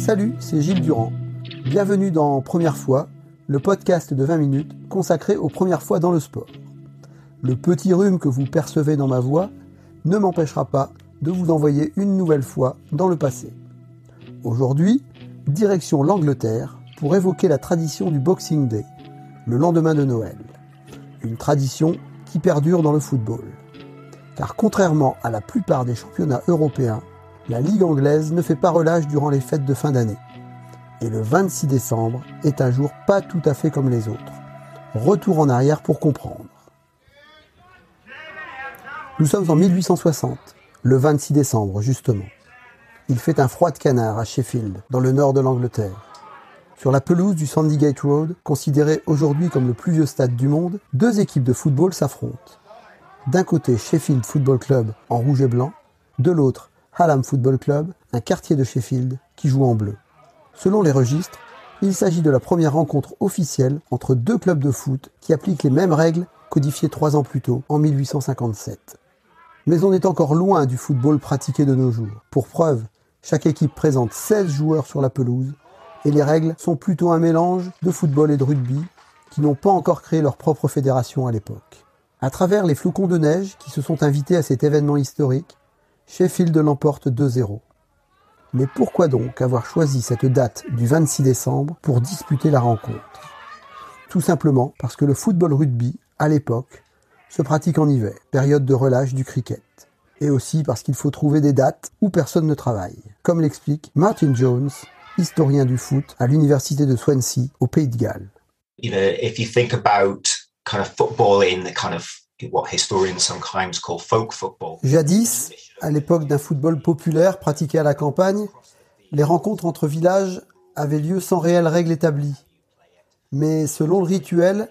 Salut, c'est Gilles Durand. Bienvenue dans Première fois, le podcast de 20 minutes consacré aux premières fois dans le sport. Le petit rhume que vous percevez dans ma voix ne m'empêchera pas de vous envoyer une nouvelle fois dans le passé. Aujourd'hui, direction l'Angleterre pour évoquer la tradition du Boxing Day, le lendemain de Noël. Une tradition qui perdure dans le football. Car contrairement à la plupart des championnats européens, la Ligue anglaise ne fait pas relâche durant les fêtes de fin d'année. Et le 26 décembre est un jour pas tout à fait comme les autres. Retour en arrière pour comprendre. Nous sommes en 1860, le 26 décembre justement. Il fait un froid de canard à Sheffield, dans le nord de l'Angleterre. Sur la pelouse du Sandygate Road, considéré aujourd'hui comme le plus vieux stade du monde, deux équipes de football s'affrontent. D'un côté Sheffield Football Club en rouge et blanc, de l'autre Hallam Football Club, un quartier de Sheffield qui joue en bleu. Selon les registres, il s'agit de la première rencontre officielle entre deux clubs de foot qui appliquent les mêmes règles codifiées trois ans plus tôt, en 1857. Mais on est encore loin du football pratiqué de nos jours. Pour preuve, chaque équipe présente 16 joueurs sur la pelouse et les règles sont plutôt un mélange de football et de rugby qui n'ont pas encore créé leur propre fédération à l'époque. À travers les flocons de neige qui se sont invités à cet événement historique, Sheffield l'emporte 2-0. Mais pourquoi donc avoir choisi cette date du 26 décembre pour disputer la rencontre? Tout simplement parce que le football rugby, à l'époque, se pratique en hiver, période de relâche du cricket. Et aussi parce qu'il faut trouver des dates où personne ne travaille, comme l'explique Martin Jones, historien du foot à l'université de Swansea au Pays de Galles. What historians sometimes call folk football. Jadis, à l'époque d'un football populaire pratiqué à la campagne, les rencontres entre villages avaient lieu sans réelles règles établies. Mais selon le rituel,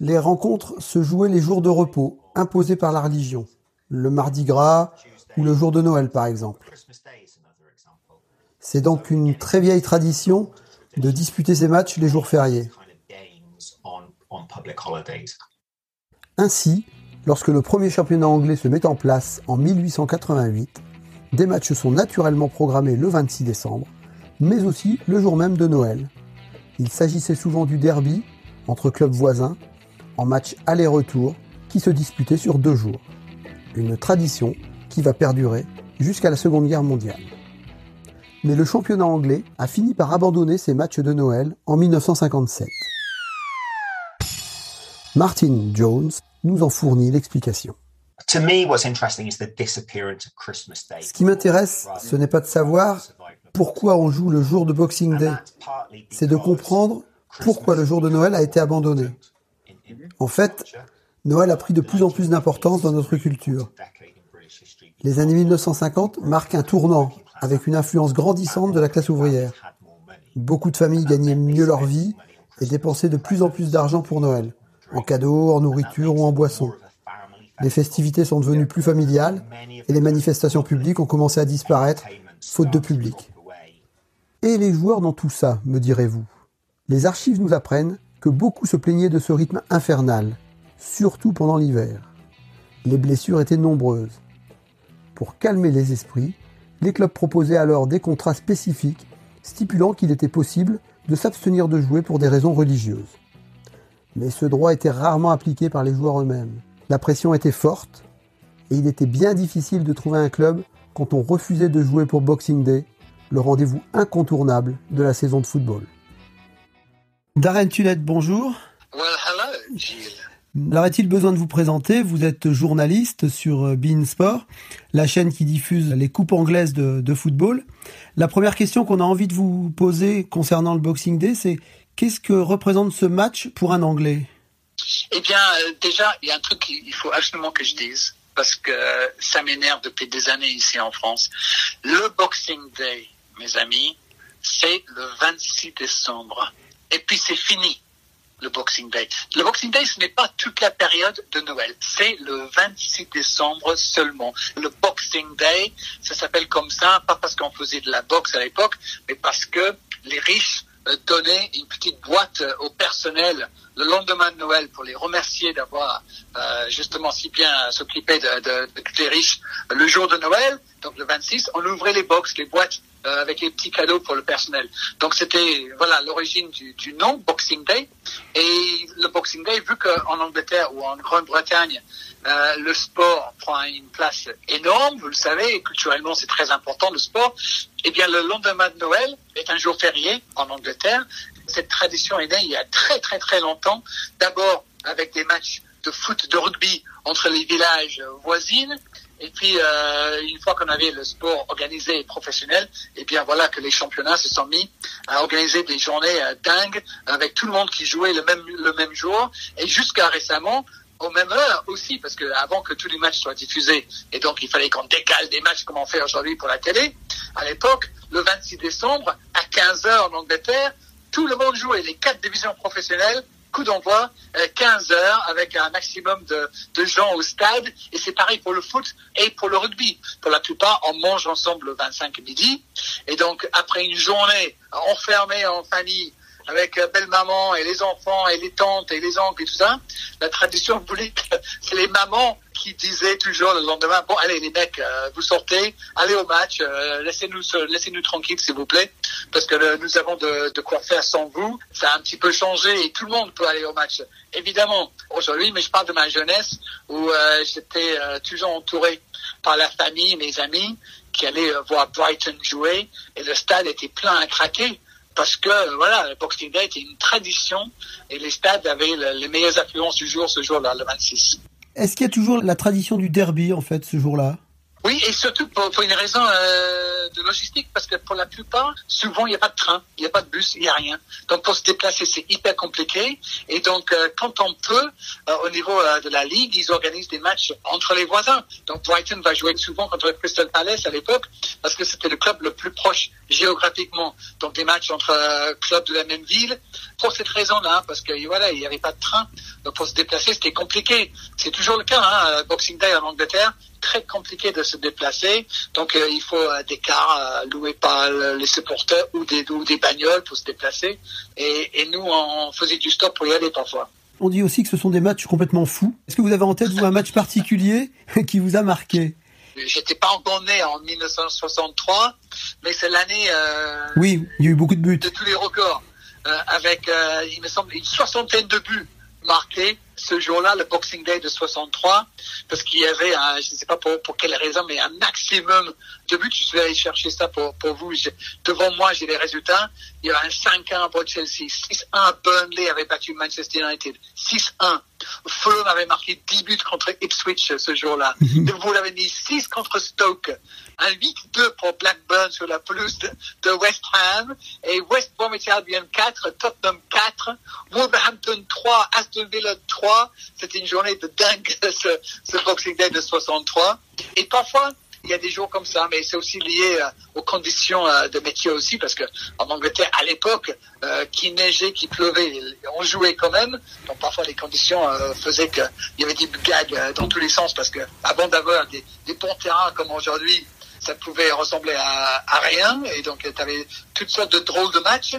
les rencontres se jouaient les jours de repos imposés par la religion, le mardi gras ou le jour de Noël par exemple. C'est donc une très vieille tradition de disputer ces matchs les jours fériés. Ainsi, lorsque le premier championnat anglais se met en place en 1888, des matchs sont naturellement programmés le 26 décembre, mais aussi le jour même de Noël. Il s'agissait souvent du derby entre clubs voisins, en match aller-retour, qui se disputait sur deux jours. Une tradition qui va perdurer jusqu'à la Seconde Guerre mondiale. Mais le championnat anglais a fini par abandonner ses matchs de Noël en 1957. Martin Jones nous en fournit l'explication. Ce qui m'intéresse, ce n'est pas de savoir pourquoi on joue le jour de Boxing Day, c'est de comprendre pourquoi le jour de Noël a été abandonné. En fait, Noël a pris de plus en plus d'importance dans notre culture. Les années 1950 marquent un tournant avec une influence grandissante de la classe ouvrière. Beaucoup de familles gagnaient mieux leur vie et dépensaient de plus en plus d'argent pour Noël, en cadeaux, en nourriture ou en boissons. Les festivités sont devenues plus familiales et les manifestations publiques ont commencé à disparaître, faute de public. Et les joueurs dans tout ça, me direz-vous? Les archives nous apprennent que beaucoup se plaignaient de ce rythme infernal, surtout pendant l'hiver. Les blessures étaient nombreuses. Pour calmer les esprits, les clubs proposaient alors des contrats spécifiques stipulant qu'il était possible de s'abstenir de jouer pour des raisons religieuses. Mais ce droit était rarement appliqué par les joueurs eux-mêmes. La pression était forte et il était bien difficile de trouver un club quand on refusait de jouer pour Boxing Day, le rendez-vous incontournable de la saison de football. Darren Tulette, bonjour. Well, hello, Gilles. Alors, est-il besoin de vous présenter? Vous êtes journaliste sur euh, Bein Sport, la chaîne qui diffuse les coupes anglaises de, de football. La première question qu'on a envie de vous poser concernant le Boxing Day, c'est qu'est-ce que représente ce match pour un Anglais? Eh bien, euh, déjà, il y a un truc qu'il faut absolument que je dise, parce que ça m'énerve depuis des années ici en France. Le Boxing Day, mes amis, c'est le 26 décembre. Et puis c'est fini le Boxing Day. Le Boxing Day, ce n'est pas toute la période de Noël. C'est le 26 décembre seulement. Le Boxing Day, ça s'appelle comme ça, pas parce qu'on faisait de la boxe à l'époque, mais parce que les riches euh, donnaient une petite boîte euh, au personnel le lendemain de Noël pour les remercier d'avoir euh, justement si bien s'occuper de, de, les riches le jour de Noël, donc le 26, on ouvrait les box, les boîtes avec les petits cadeaux pour le personnel. Donc c'était voilà l'origine du, du, nom Boxing Day. Et le Boxing Day, vu qu'en Angleterre ou en Grande-Bretagne, euh, le sport prend une place énorme, vous le savez, culturellement c'est très important le sport. Eh bien le lendemain de Noël est un jour férié en Angleterre. Cette tradition est née il y a très très très longtemps. D'abord avec des matchs de foot, de rugby entre les villages voisines et puis, euh, une fois qu'on avait le sport organisé et professionnel, et eh bien voilà que les championnats se sont mis à organiser des journées euh, dingues avec tout le monde qui jouait le même jour. Et jusqu'à récemment, aux mêmes heures aussi, parce que avant que tous les matchs soient diffusés, et donc il fallait qu'on décale des matchs comme on fait aujourd'hui pour la télé. À l'époque, le 26 décembre, à 15 heures en Angleterre, tout le monde jouait les quatre divisions professionnelles coup d'envoi, 15 euh, heures avec un maximum de, de gens au stade. Et c'est pareil pour le foot et pour le rugby. Pour la plupart, on mange ensemble le 25 midi. Et donc, après une journée enfermée en famille, avec euh, belle maman et les enfants et les tantes et les oncles et tout ça, la tradition voulait que c'est les mamans qui disaient toujours le lendemain, bon allez les mecs, euh, vous sortez, allez au match, euh, laissez-nous laissez-nous tranquilles s'il vous plaît, parce que nous avons de, de, quoi faire sans vous. Ça a un petit peu changé et tout le monde peut aller au match. Évidemment, aujourd'hui, mais je parle de ma jeunesse où j'étais toujours entouré par la famille, mes amis, qui allaient voir Brighton jouer et le stade était plein à craquer parce que voilà, le Boxing Day était une tradition et les stades avaient les meilleures affluences du jour ce jour-là, le 26. Est-ce qu'il y a toujours la tradition du derby en fait ce jour-là? Oui, et surtout pour, une raison euh, de logistique, parce que pour la plupart, souvent, il n'y a pas de train, il n'y a pas de bus, il n'y a rien. Donc pour se déplacer, c'est hyper compliqué. Et donc, euh, quand on peut, euh, au niveau euh, de la Ligue, ils organisent des matchs entre les voisins. Donc Brighton va jouer souvent contre Crystal Palace à l'époque, parce que c'était le club le plus proche géographiquement. Donc des matchs entre euh, clubs de la même ville, pour cette raison-là, parce que voilà, il n'y avait pas de train. Donc pour se déplacer, c'était compliqué. C'est toujours le cas, hein, Boxing Day en Angleterre très compliqué de se déplacer. Donc euh, il faut euh, des cars euh, loués par les supporters ou des, ou des bagnoles pour se déplacer. Et, et, nous, on faisait du stop pour y aller parfois. On dit aussi que ce sont des matchs complètement fous. Est-ce que vous avez en tête un match particulier qui vous a marqué? J'étais pas encore né en 1963, mais c'est l'année. Euh, oui, il y a eu beaucoup de buts. De tous les records, euh, avec, euh, il me semble, une soixantaine de buts marqués ce jour-là, le Boxing Day de 63, parce qu'il y avait, un, je ne sais pas pour, pour quelle raison, mais un maximum de buts. Je suis allé chercher ça pour, pour vous. devant moi, j'ai les résultats. Il y a un 5-1 pour Chelsea, 6-1 Burnley avait battu Manchester United, 6-1. Fulham avait marqué 10 buts contre Ipswich ce jour-là. Mhm. Vous l'avez mis 6 contre Stoke, un 8-2 pour Blackburn sur la pelouse de, de, West Ham, et West Bromwich Albion 4, Tottenham 4, Wolverhampton 3, Aston Villa 3. C'était une journée de dingue, ce, ce Boxing Day de 63. Et parfois, il y a des jours comme ça, mais c'est aussi lié euh, aux conditions euh, de métier aussi, parce que en Angleterre, à l'époque, euh, qui neigeait, qui pleuvait, on jouait quand même. Donc parfois les conditions faisaient qu'il y avait des gags dans tous les sens, parce que avant d'avoir des, des bons terrains comme aujourd'hui, ça pouvait ressembler à, à rien, et donc tu avais toutes sortes de drôles de matchs,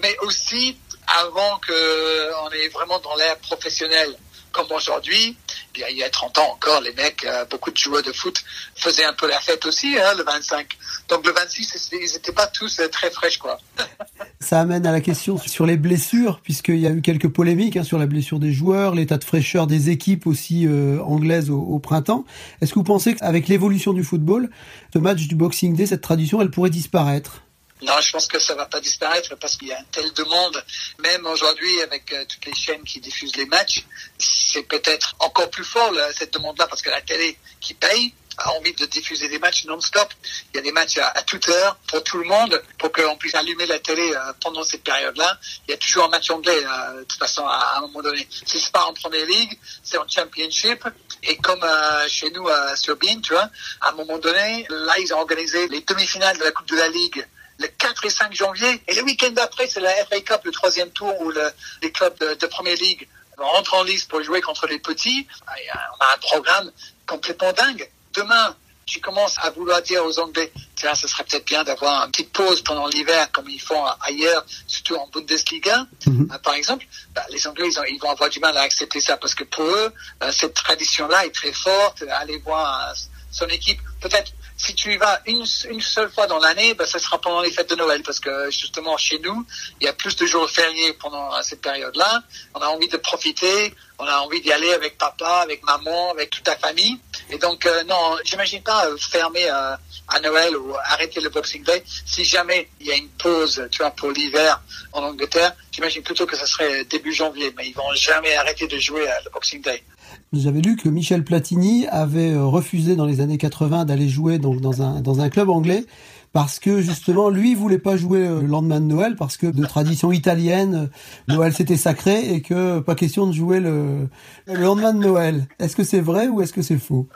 mais aussi avant que on est vraiment dans l'ère professionnelle comme aujourd'hui, il y a 30 ans encore, les mecs, euh, beaucoup de joueurs de foot faisaient un peu la fête aussi, hein, le 25. Donc le 26, ils n'étaient pas tous euh, très fraîches, quoi. Ça amène à la question sur les blessures, puisqu'il y a eu quelques polémiques hein, sur la blessure des joueurs, l'état de fraîcheur des équipes aussi euh, anglaises au, au, printemps. Est-ce que vous pensez qu'avec l'évolution du football, ce match du Boxing Day, cette tradition, elle pourrait disparaître? Non, je pense que ça va pas disparaître parce qu'il y a une telle demande. Même aujourd'hui, avec euh, toutes les chaînes qui diffusent les matchs, c'est peut-être encore plus fort cette demande-là parce que la télé qui paye a envie de diffuser des matchs non-stop. Il y a des matchs à, toute heure pour tout le monde, pour qu'on puisse allumer la télé euh, pendant cette période-là. Il y a toujours un match anglais, euh, de toute façon, à, un moment donné. Si c'est pas en Première Ligue, c'est en Championship. Et comme chez nous sur Bean, tu vois, à un moment donné, là, ils ont organisé les demi-finales de la Coupe de la Ligue le 4 et 5 janvier. Et le week-end d'après, c'est la FA Cup, le troisième tour où le, les clubs de, de Première Ligue rentrent en liste pour jouer contre les petits. On a un programme complètement dingue. Demain, tu commences à vouloir dire aux Anglais, tiens, ce serait peut-être bien d'avoir une petite pause pendant l'hiver, comme ils font ailleurs, surtout en Bundesliga, mhm. euh, par exemple. Bah, les Anglais, ils, vont avoir du mal à accepter ça parce que pour eux, euh, cette tradition-là est très forte. Aller voir euh, son équipe, peut-être si tu y vas une, une seule fois dans l'année, ben, ça sera pendant les fêtes de Noël, parce que justement chez nous, il y a plus de jours fériés pendant cette période-là. On a envie de profiter, on a envie d'y aller avec papa, avec maman, avec toute ta famille. Et donc euh, non, j'imagine pas euh, fermer euh, à Noël ou arrêter le Boxing Day. Si jamais il y a une pause, tu vois, pour l'hiver en Angleterre, j'imagine plutôt que ce serait début janvier, mais ils vont jamais arrêter de jouer le Boxing Day. J'avais lu que Michel Platini avait euh, refusé dans les années 80 d'aller jouer dans un dans un club anglais parce que justement lui voulait pas jouer euh, le lendemain de Noël parce que de tradition italienne Noël c'était sacré et que pas question de jouer le, le lendemain de Noël. Est-ce que c'est vrai ou est-ce que c'est faux?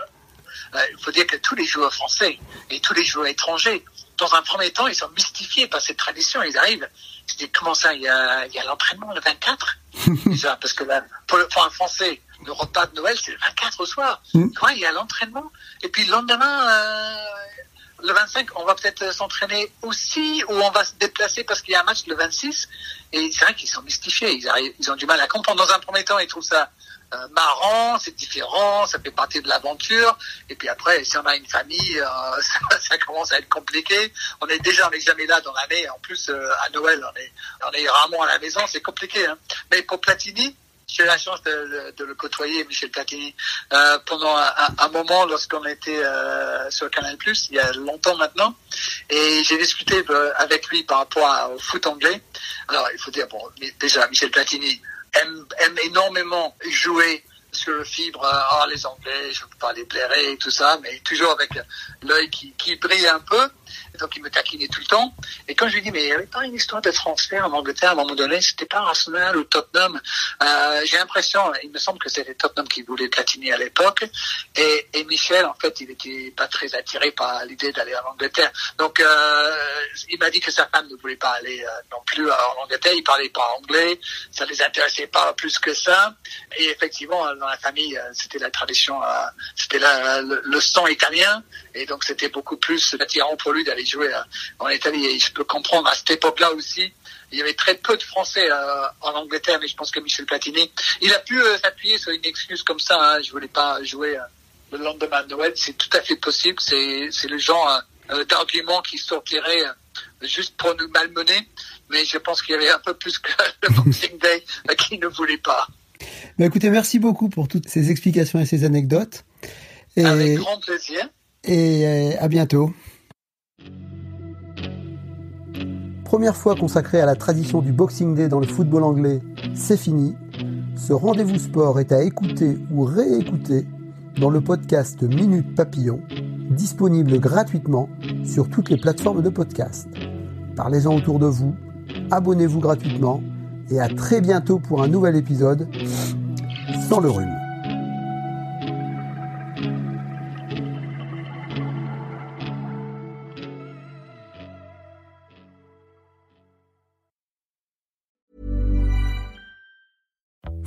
Euh, Il faut dire que tous les joueurs français et tous les joueurs étrangers dans un premier temps, ils sont mystifiés par cette tradition. Ils arrivent, ils disent comment ça, il y a, il y a l'entraînement le 24 Déjà, parce que là, pour, pour, un Français, le repas de Noël, c'est le 24 au soir. Mm. Quoi, il y a l'entraînement? Et puis le lendemain, euh, le 25, on va peut-être s'entraîner aussi, ou on va se déplacer parce qu'il y a un match le 26. Et c'est vrai qu'ils sont mystifiés. Ils, arrivent, ils ont du mal à comprendre. Dans un premier temps, ils trouvent ça euh, marrant, c'est différent, ça fait partie de l'aventure. Et puis après, si on a une famille, euh, ça, commence à être compliqué. On est déjà, n'est jamais là dans l'année. En plus, euh, à Noël, on est, on est rarement à la maison, c'est compliqué. Hein. Mais pour Platini, j'ai eu la chance de, de, le côtoyer, Michel Platini, euh, pendant un, un, moment lorsqu'on était euh, sur Canal+, il y a longtemps maintenant, et j'ai discuté avec lui par rapport au foot anglais. Alors, il faut dire, bon, déjà, Michel Platini, aime, aime énormément jouer sur le fibre, ah, les Anglais, je pas les blairer et tout ça, mais toujours avec l'œil qui, qui brille un peu donc il me taquinait tout le temps. Et quand je lui dis, mais il n'y avait pas une histoire de transfert en Angleterre à un moment donné, c'était pas Arsenal ou Tottenham. Euh, j'ai l'impression, il me semble que c'était Tottenham qui voulait Platini à l'époque. Et, Michel, en fait, il n'était pas très attiré par l'idée d'aller en Angleterre. Donc euh, il m'a dit que sa femme ne voulait pas aller euh, non plus en Angleterre. Il parlait pas anglais, ça les intéressait pas plus que ça. Et effectivement, dans la famille, c'était la tradition, c'était le, le sang italien. Et donc c'était beaucoup plus attirant pour lui d'aller jouer euh, en Italie. Et je peux comprendre à cette époque-là aussi, il y avait très peu de Français euh, en Angleterre, mais je pense que Michel Platini, il a pu euh, s'appuyer sur une excuse comme ça. Hein, je voulais pas jouer le lendemain de Noël. C'est tout à fait possible. C'est c'est le genre d'argument qui sortirait juste pour nous malmener. Mais je pense qu'il y avait un peu plus que le Boxing Day qui ne voulait pas. Bah écoutez, merci beaucoup pour toutes ces explications et ces anecdotes. Avec grand plaisir. Et à bientôt. Première fois consacrée à la tradition du Boxing Day dans le football anglais, c'est fini. Ce rendez-vous sport est à écouter ou réécouter dans le podcast Minute Papillon, disponible gratuitement sur toutes les plateformes de podcast. Parlez-en autour de vous, abonnez-vous gratuitement et à très bientôt pour un nouvel épisode sans le rhume.